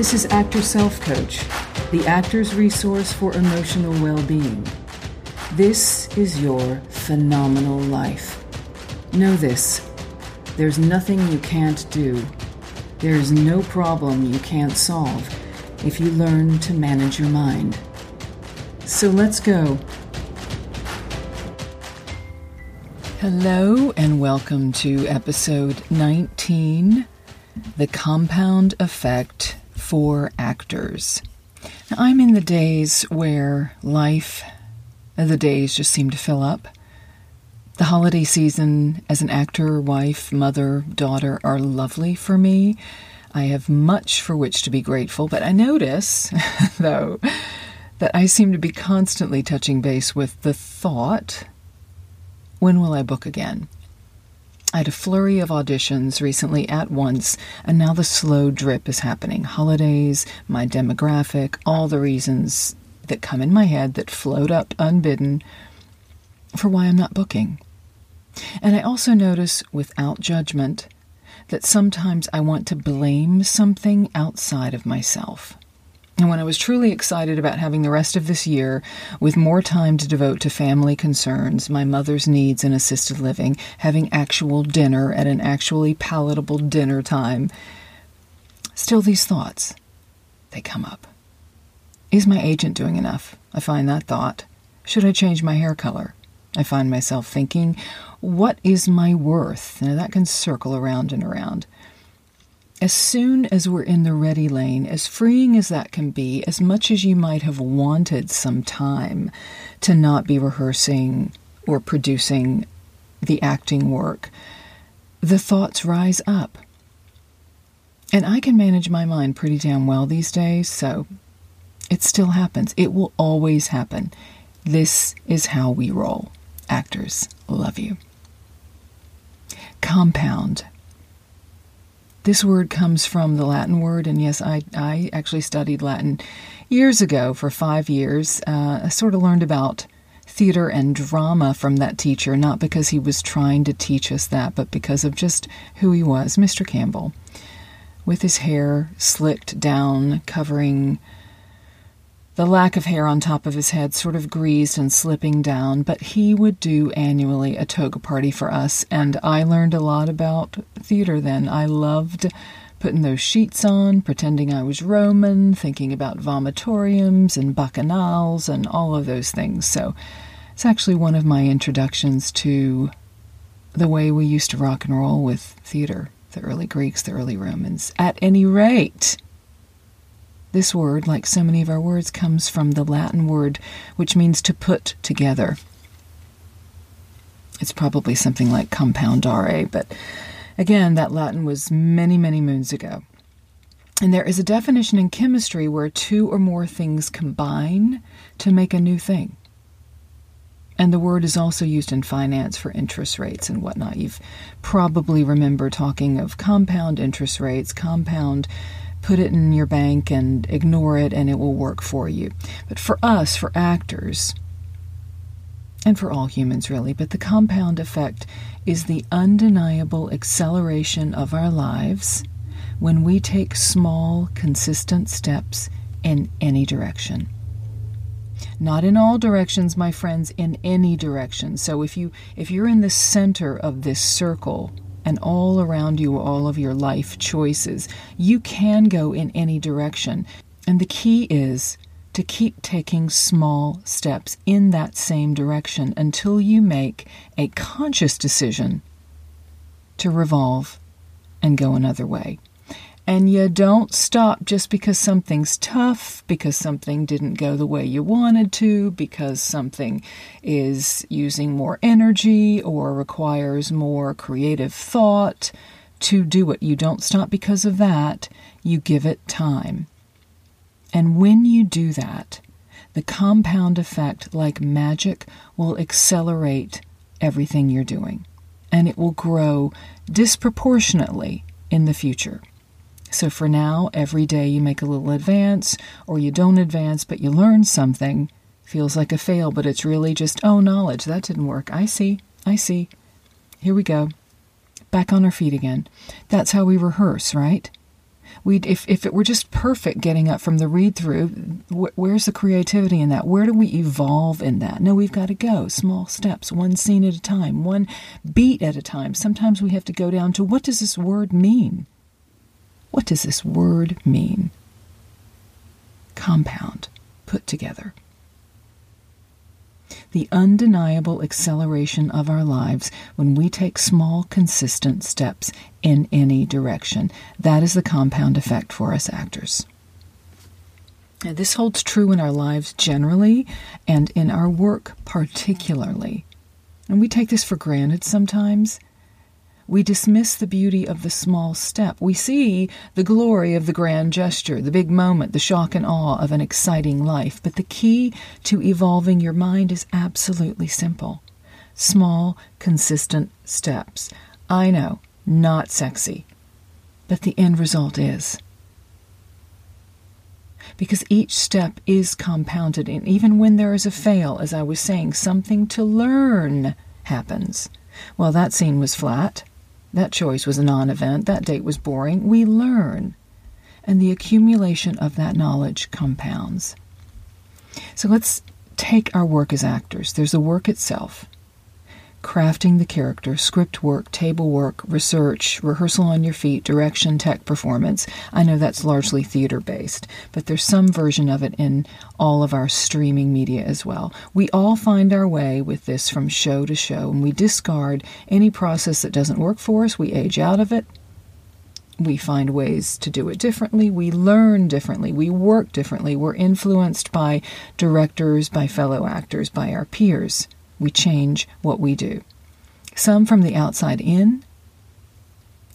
This is Actor Self Coach, the actor's resource for emotional well being. This is your phenomenal life. Know this there's nothing you can't do, there is no problem you can't solve if you learn to manage your mind. So let's go. Hello, and welcome to episode 19 The Compound Effect for Actors. Now, I'm in the days where life, uh, the days just seem to fill up. The holiday season as an actor, wife, mother, daughter are lovely for me. I have much for which to be grateful, but I notice, though, that I seem to be constantly touching base with the thought when will I book again? I had a flurry of auditions recently at once, and now the slow drip is happening. Holidays, my demographic, all the reasons that come in my head that float up unbidden for why I'm not booking. And I also notice, without judgment, that sometimes I want to blame something outside of myself. And when I was truly excited about having the rest of this year with more time to devote to family concerns, my mother's needs in assisted living, having actual dinner at an actually palatable dinner time, still these thoughts, they come up. Is my agent doing enough? I find that thought. Should I change my hair color? I find myself thinking, what is my worth? Now that can circle around and around as soon as we're in the ready lane, as freeing as that can be, as much as you might have wanted some time to not be rehearsing or producing the acting work, the thoughts rise up. And I can manage my mind pretty damn well these days, so it still happens. It will always happen. This is how we roll. Actors, love you. Compound. This word comes from the Latin word, and yes, I, I actually studied Latin years ago for five years. Uh, I sort of learned about theater and drama from that teacher, not because he was trying to teach us that, but because of just who he was, Mr. Campbell, with his hair slicked down, covering the lack of hair on top of his head sort of greased and slipping down, but he would do annually a toga party for us, and I learned a lot about theater then. I loved putting those sheets on, pretending I was Roman, thinking about vomitoriums and bacchanals and all of those things. So it's actually one of my introductions to the way we used to rock and roll with theater, the early Greeks, the early Romans. At any rate, this word, like so many of our words, comes from the Latin word which means to put together. It's probably something like compoundare, but again, that Latin was many, many moons ago. And there is a definition in chemistry where two or more things combine to make a new thing. And the word is also used in finance for interest rates and whatnot. You've probably remember talking of compound interest rates, compound put it in your bank and ignore it and it will work for you. But for us, for actors, and for all humans really, but the compound effect is the undeniable acceleration of our lives when we take small, consistent steps in any direction. Not in all directions, my friends, in any direction. So if you if you're in the center of this circle and all around you all of your life choices. You can go in any direction. And the key is to keep taking small steps in that same direction until you make a conscious decision to revolve and go another way. And you don't stop just because something's tough, because something didn't go the way you wanted to, because something is using more energy or requires more creative thought to do it. You don't stop because of that. You give it time. And when you do that, the compound effect, like magic, will accelerate everything you're doing. And it will grow disproportionately in the future. So for now, every day you make a little advance, or you don't advance, but you learn something. Feels like a fail, but it's really just, oh, knowledge. That didn't work. I see. I see. Here we go. Back on our feet again. That's how we rehearse, right? We, if, if it were just perfect getting up from the read through, wh- where's the creativity in that? Where do we evolve in that? No, we've got to go small steps, one scene at a time, one beat at a time. Sometimes we have to go down to what does this word mean? What does this word mean? Compound, put together the undeniable acceleration of our lives when we take small, consistent steps in any direction. That is the compound effect for us actors. And this holds true in our lives generally and in our work particularly. And we take this for granted sometimes. We dismiss the beauty of the small step. We see the glory of the grand gesture, the big moment, the shock and awe of an exciting life. But the key to evolving your mind is absolutely simple small, consistent steps. I know, not sexy, but the end result is. Because each step is compounded, and even when there is a fail, as I was saying, something to learn happens. Well, that scene was flat. That choice was a non event. That date was boring. We learn. And the accumulation of that knowledge compounds. So let's take our work as actors. There's the work itself crafting the character, script work, table work, research, rehearsal on your feet, direction, tech performance. I know that's largely theater based, but there's some version of it in all of our streaming media as well. We all find our way with this from show to show, and we discard any process that doesn't work for us. We age out of it. We find ways to do it differently. We learn differently. We work differently. We're influenced by directors, by fellow actors, by our peers we change what we do. Some from the outside in,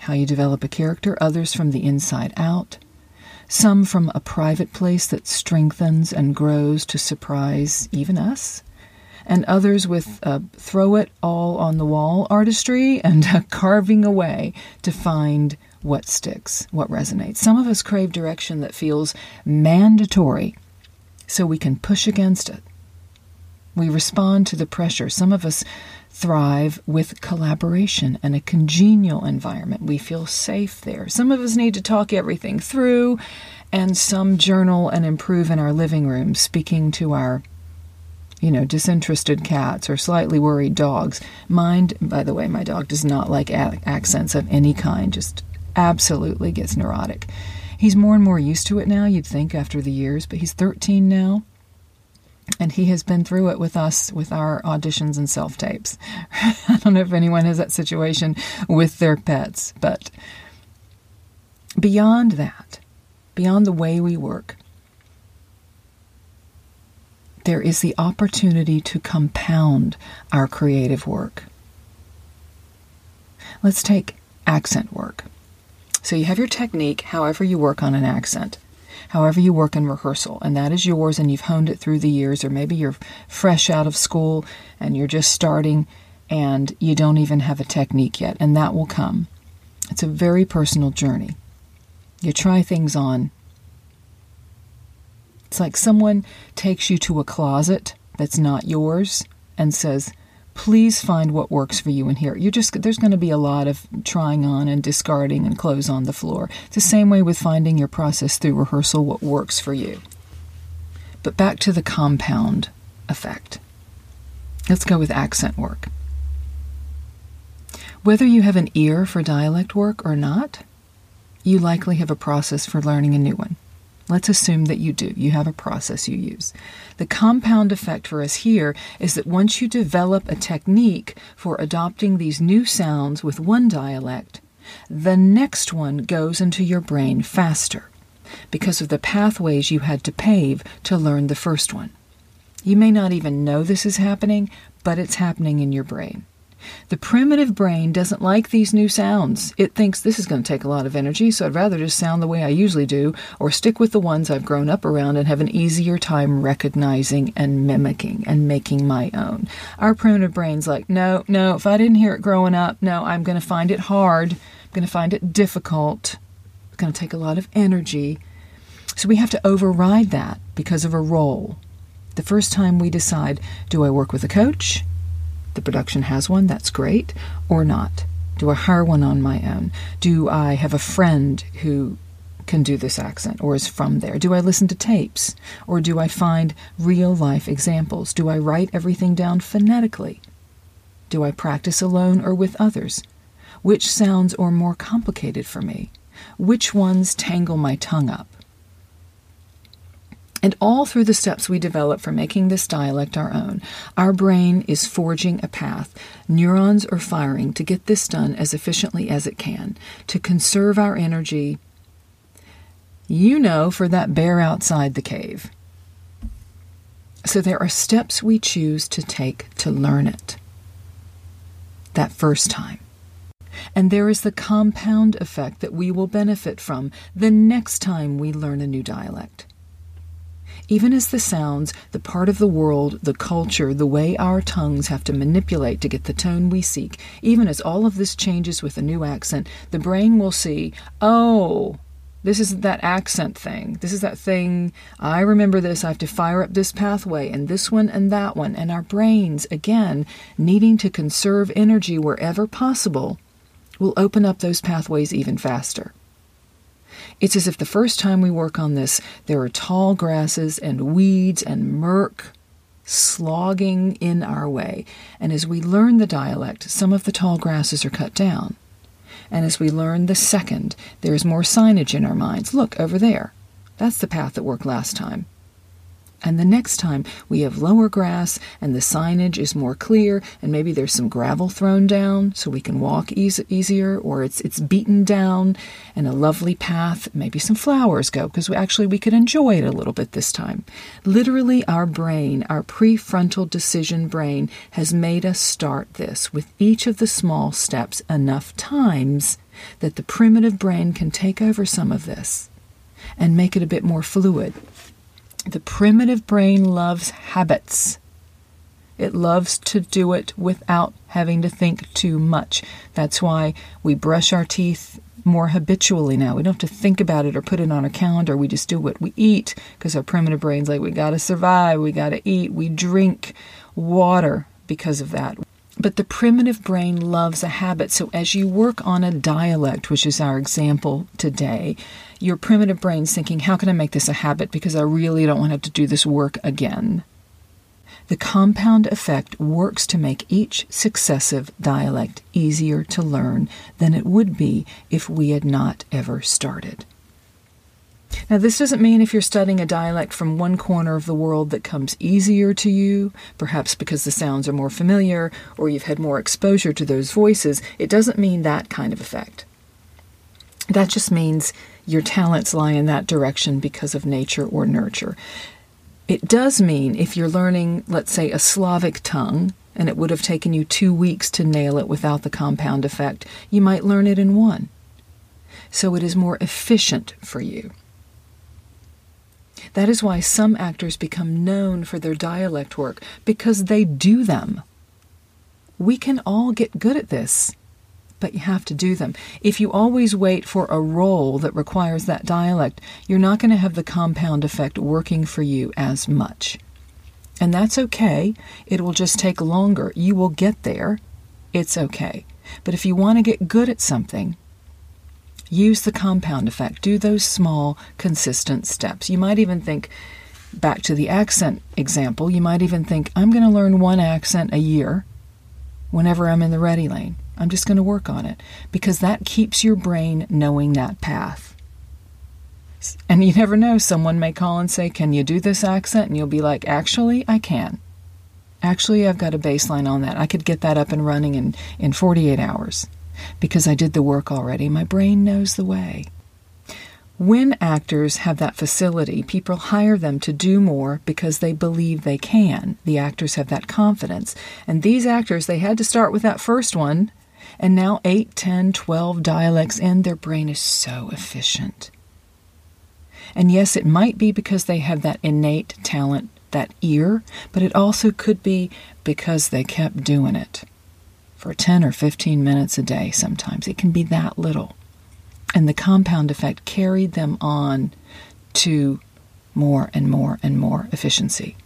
how you develop a character, others from the inside out, some from a private place that strengthens and grows to surprise even us, and others with a throw it all on the wall artistry and carving away to find what sticks, what resonates. Some of us crave direction that feels mandatory so we can push against it we respond to the pressure. Some of us thrive with collaboration and a congenial environment. We feel safe there. Some of us need to talk everything through, and some journal and improve in our living room, speaking to our you know, disinterested cats or slightly worried dogs. Mind, by the way, my dog does not like a- accents of any kind, just absolutely gets neurotic. He's more and more used to it now, you'd think, after the years, but he's 13 now and he has been through it with us with our auditions and self tapes. I don't know if anyone has that situation with their pets, but beyond that, beyond the way we work, there is the opportunity to compound our creative work. Let's take accent work. So you have your technique, however, you work on an accent however you work in rehearsal, and that is yours and you've honed it through the years, or maybe you're fresh out of school and you're just starting and you don't even have a technique yet, and that will come. It's a very personal journey. You try things on. It's like someone takes you to a closet that's not yours and says, please find what works for you in here. You just there's going to be a lot of trying on and discarding and clothes on the floor. It's the same way with finding your process through rehearsal what works for you. But back to the compound effect. Let's go with accent work. Whether you have an ear for dialect work or not, you likely have a process for learning a new one. Let's assume that you do. You have a process you use. The compound effect for us here is that once you develop a technique for adopting these new sounds with one dialect, the next one goes into your brain faster because of the pathways you had to pave to learn the first one. You may not even know this is happening, but it's happening in your brain. The primitive brain doesn't like these new sounds. It thinks this is going to take a lot of energy, so I'd rather just sound the way I usually do, or stick with the ones I've grown up around and have an easier time recognizing and mimicking and making my own. Our primitive brain's like, no, no, if I didn't hear it growing up, no, I'm going to find it hard. I'm going to find it difficult. It's going to take a lot of energy. So we have to override that because of a role. The first time we decide, do I work with a coach? The production has one, that's great, or not. Do I hire one on my own? Do I have a friend who can do this accent or is from there? Do I listen to tapes? Or do I find real life examples? Do I write everything down phonetically? Do I practice alone or with others? Which sounds are more complicated for me? Which ones tangle my tongue up? And all through the steps we develop for making this dialect our own, our brain is forging a path. Neurons are firing to get this done as efficiently as it can, to conserve our energy, you know, for that bear outside the cave. So there are steps we choose to take to learn it that first time. And there is the compound effect that we will benefit from the next time we learn a new dialect. Even as the sounds, the part of the world, the culture, the way our tongues have to manipulate to get the tone we seek, even as all of this changes with a new accent, the brain will see, oh, this is that accent thing. This is that thing. I remember this. I have to fire up this pathway and this one and that one. And our brains, again, needing to conserve energy wherever possible, will open up those pathways even faster. It's as if the first time we work on this, there are tall grasses and weeds and murk slogging in our way. And as we learn the dialect, some of the tall grasses are cut down. And as we learn the second, there is more signage in our minds. Look, over there. That's the path that worked last time. And the next time we have lower grass and the signage is more clear, and maybe there's some gravel thrown down so we can walk easier, or it's it's beaten down and a lovely path. Maybe some flowers go because we actually we could enjoy it a little bit this time. Literally, our brain, our prefrontal decision brain, has made us start this with each of the small steps enough times that the primitive brain can take over some of this and make it a bit more fluid. The primitive brain loves habits. It loves to do it without having to think too much. That's why we brush our teeth more habitually now. We don't have to think about it or put it on a calendar. We just do what we eat because our primitive brain's like, we got to survive, we got to eat. We drink water because of that. But the primitive brain loves a habit. So as you work on a dialect, which is our example today, your primitive brain's thinking, how can I make this a habit because I really don't want to have to do this work again? The compound effect works to make each successive dialect easier to learn than it would be if we had not ever started. Now, this doesn't mean if you're studying a dialect from one corner of the world that comes easier to you, perhaps because the sounds are more familiar or you've had more exposure to those voices, it doesn't mean that kind of effect. That just means your talents lie in that direction because of nature or nurture. It does mean if you're learning, let's say, a Slavic tongue, and it would have taken you two weeks to nail it without the compound effect, you might learn it in one. So it is more efficient for you. That is why some actors become known for their dialect work, because they do them. We can all get good at this, but you have to do them. If you always wait for a role that requires that dialect, you're not going to have the compound effect working for you as much. And that's okay. It will just take longer. You will get there. It's okay. But if you want to get good at something, Use the compound effect. Do those small, consistent steps. You might even think, back to the accent example, you might even think, I'm going to learn one accent a year whenever I'm in the ready lane. I'm just going to work on it because that keeps your brain knowing that path. And you never know, someone may call and say, Can you do this accent? And you'll be like, Actually, I can. Actually, I've got a baseline on that. I could get that up and running in, in 48 hours because I did the work already. My brain knows the way. When actors have that facility, people hire them to do more because they believe they can. The actors have that confidence. And these actors, they had to start with that first one, and now 8, 10, 12 dialects in, their brain is so efficient. And yes, it might be because they have that innate talent, that ear, but it also could be because they kept doing it for 10 or 15 minutes a day sometimes. It can be that little. And the compound effect carried them on to more and more and more efficiency.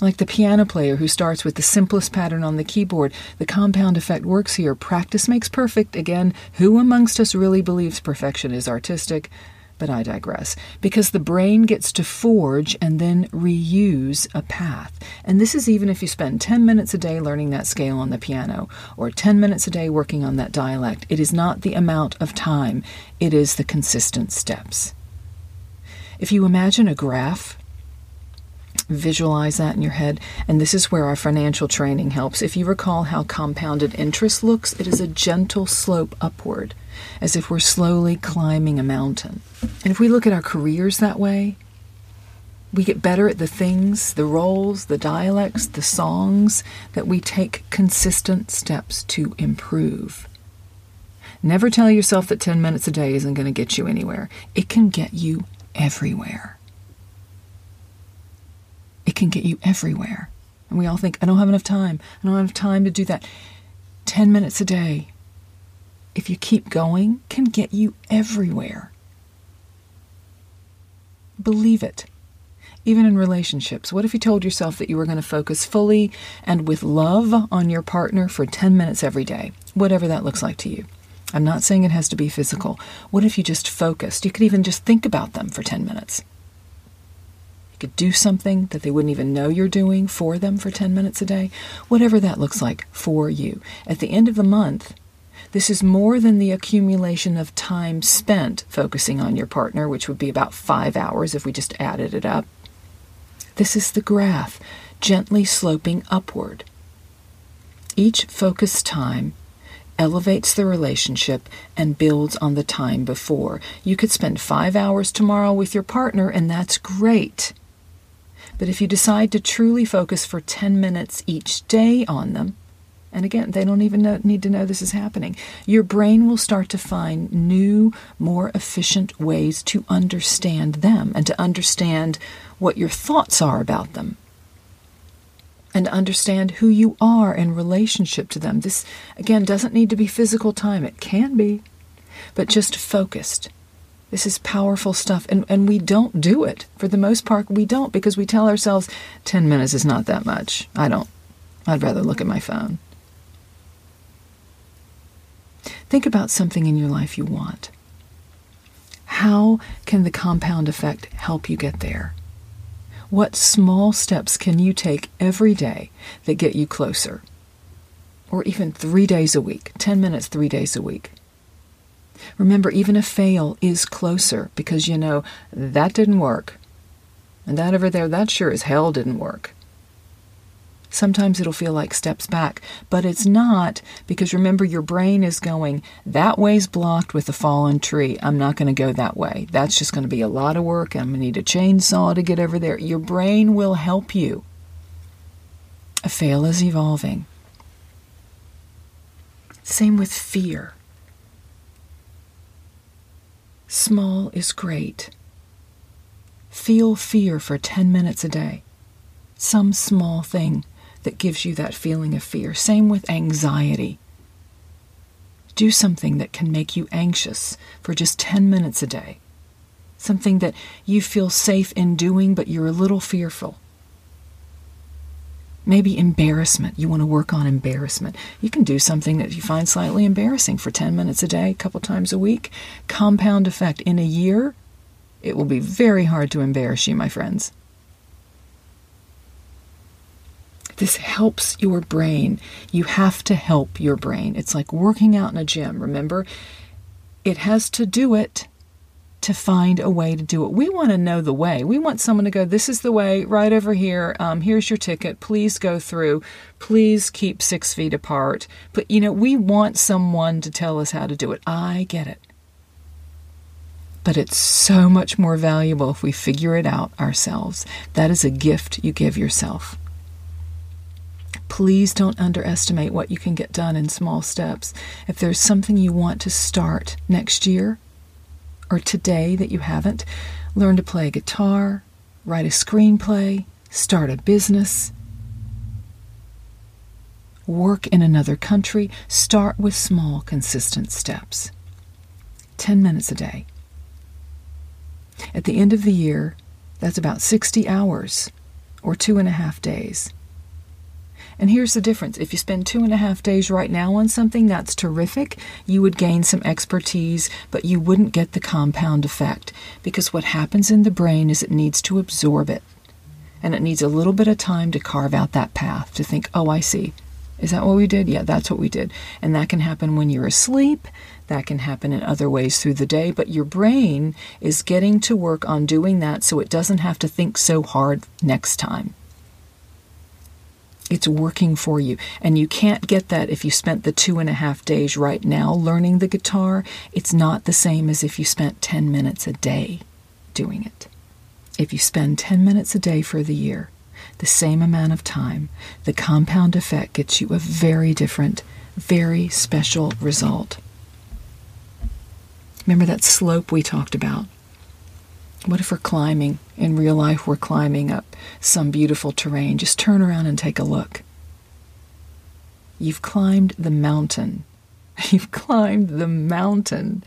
Like the piano player who starts with the simplest pattern on the keyboard, the compound effect works here. Practice makes perfect. Again, who amongst us really believes perfection is artistic? But I digress. Because the brain gets to forge and then reuse a path. And this is even if you spend 10 minutes a day learning that scale on the piano or 10 minutes a day working on that dialect. It is not the amount of time, it is the consistent steps. If you imagine a graph, Visualize that in your head. And this is where our financial training helps. If you recall how compounded interest looks, it is a gentle slope upward, as if we're slowly climbing a mountain. And if we look at our careers that way, we get better at the things, the roles, the dialects, the songs that we take consistent steps to improve. Never tell yourself that 10 minutes a day isn't going to get you anywhere. It can get you everywhere can get you everywhere. And we all think, I don't have enough time. I don't have time to do that. 10 minutes a day, if you keep going, can get you everywhere. Believe it. Even in relationships, what if you told yourself that you were going to focus fully and with love on your partner for 10 minutes every day, whatever that looks like to you? I'm not saying it has to be physical. What if you just focused? You could even just think about them for 10 minutes could do something that they wouldn't even know you're doing for them for 10 minutes a day, whatever that looks like for you. At the end of the month, this is more than the accumulation of time spent focusing on your partner, which would be about five hours if we just added it up. This is the graph, gently sloping upward. Each focused time elevates the relationship and builds on the time before. You could spend five hours tomorrow with your partner, and that's great. But if you decide to truly focus for 10 minutes each day on them, and again, they don't even know, need to know this is happening. Your brain will start to find new, more efficient ways to understand them and to understand what your thoughts are about them and understand who you are in relationship to them. This, again, doesn't need to be physical time. It can be, but just focused. This is powerful stuff, and, and we don't do it. For the most part, we don't because we tell ourselves 10 minutes is not that much. I don't. I'd rather look at my phone. Think about something in your life you want. How can the compound effect help you get there? What small steps can you take every day that get you closer? Or even three days a week, 10 minutes, three days a week. Remember, even a fail is closer because you know that didn't work. And that over there, that sure as hell didn't work. Sometimes it'll feel like steps back, but it's not because remember, your brain is going, that way's blocked with a fallen tree. I'm not going to go that way. That's just going to be a lot of work. I'm going to need a chainsaw to get over there. Your brain will help you. A fail is evolving. Same with fear. Small is great. Feel fear for 10 minutes a day. Some small thing that gives you that feeling of fear. Same with anxiety. Do something that can make you anxious for just 10 minutes a day. Something that you feel safe in doing, but you're a little fearful. Maybe embarrassment. You want to work on embarrassment. You can do something that you find slightly embarrassing for 10 minutes a day, a couple times a week. Compound effect. In a year, it will be very hard to embarrass you, my friends. This helps your brain. You have to help your brain. It's like working out in a gym, remember? It has to do it to find a way to do it. We want to know the way. We want someone to go, This is the way, right over here. Um, here's your ticket. Please go through. Please keep six feet apart. But, you know, we want someone to tell us how to do it. I get it. But it's so much more valuable if we figure it out ourselves. That is a gift you give yourself. Please don't underestimate what you can get done in small steps. If there's something you want to start next year, or today that you haven't, learn to play guitar, write a screenplay, start a business, work in another country, start with small, consistent steps. 10 minutes a day. At the end of the year, that's about 60 hours or two and a half days. And here's the difference. If you spend two and a half days right now on something, that's terrific. You would gain some expertise, but you wouldn't get the compound effect because what happens in the brain is it needs to absorb it. And it needs a little bit of time to carve out that path, to think, oh, I see. Is that what we did? Yeah, that's what we did. And that can happen when you're asleep. That can happen in other ways through the day. But your brain is getting to work on doing that so it doesn't have to think so hard next time. It's working for you. And you can't get that if you spent the two and a half days right now learning the guitar. It's not the same as if you spent 10 minutes a day doing it. If you spend 10 minutes a day for the year, the same amount of time, the compound effect gets you a very different, very special result. Remember that slope we talked about? What if we're climbing? In real life, we're climbing up some beautiful terrain. Just turn around and take a look. You've climbed the mountain. You've climbed the mountain,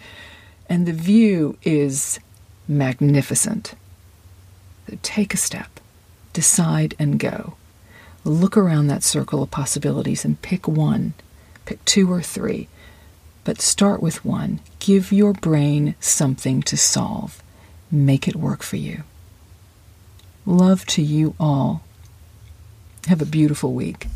and the view is magnificent. So take a step, decide, and go. Look around that circle of possibilities and pick one, pick two or three, but start with one. Give your brain something to solve make it work for you. Love to you all. Have a beautiful week.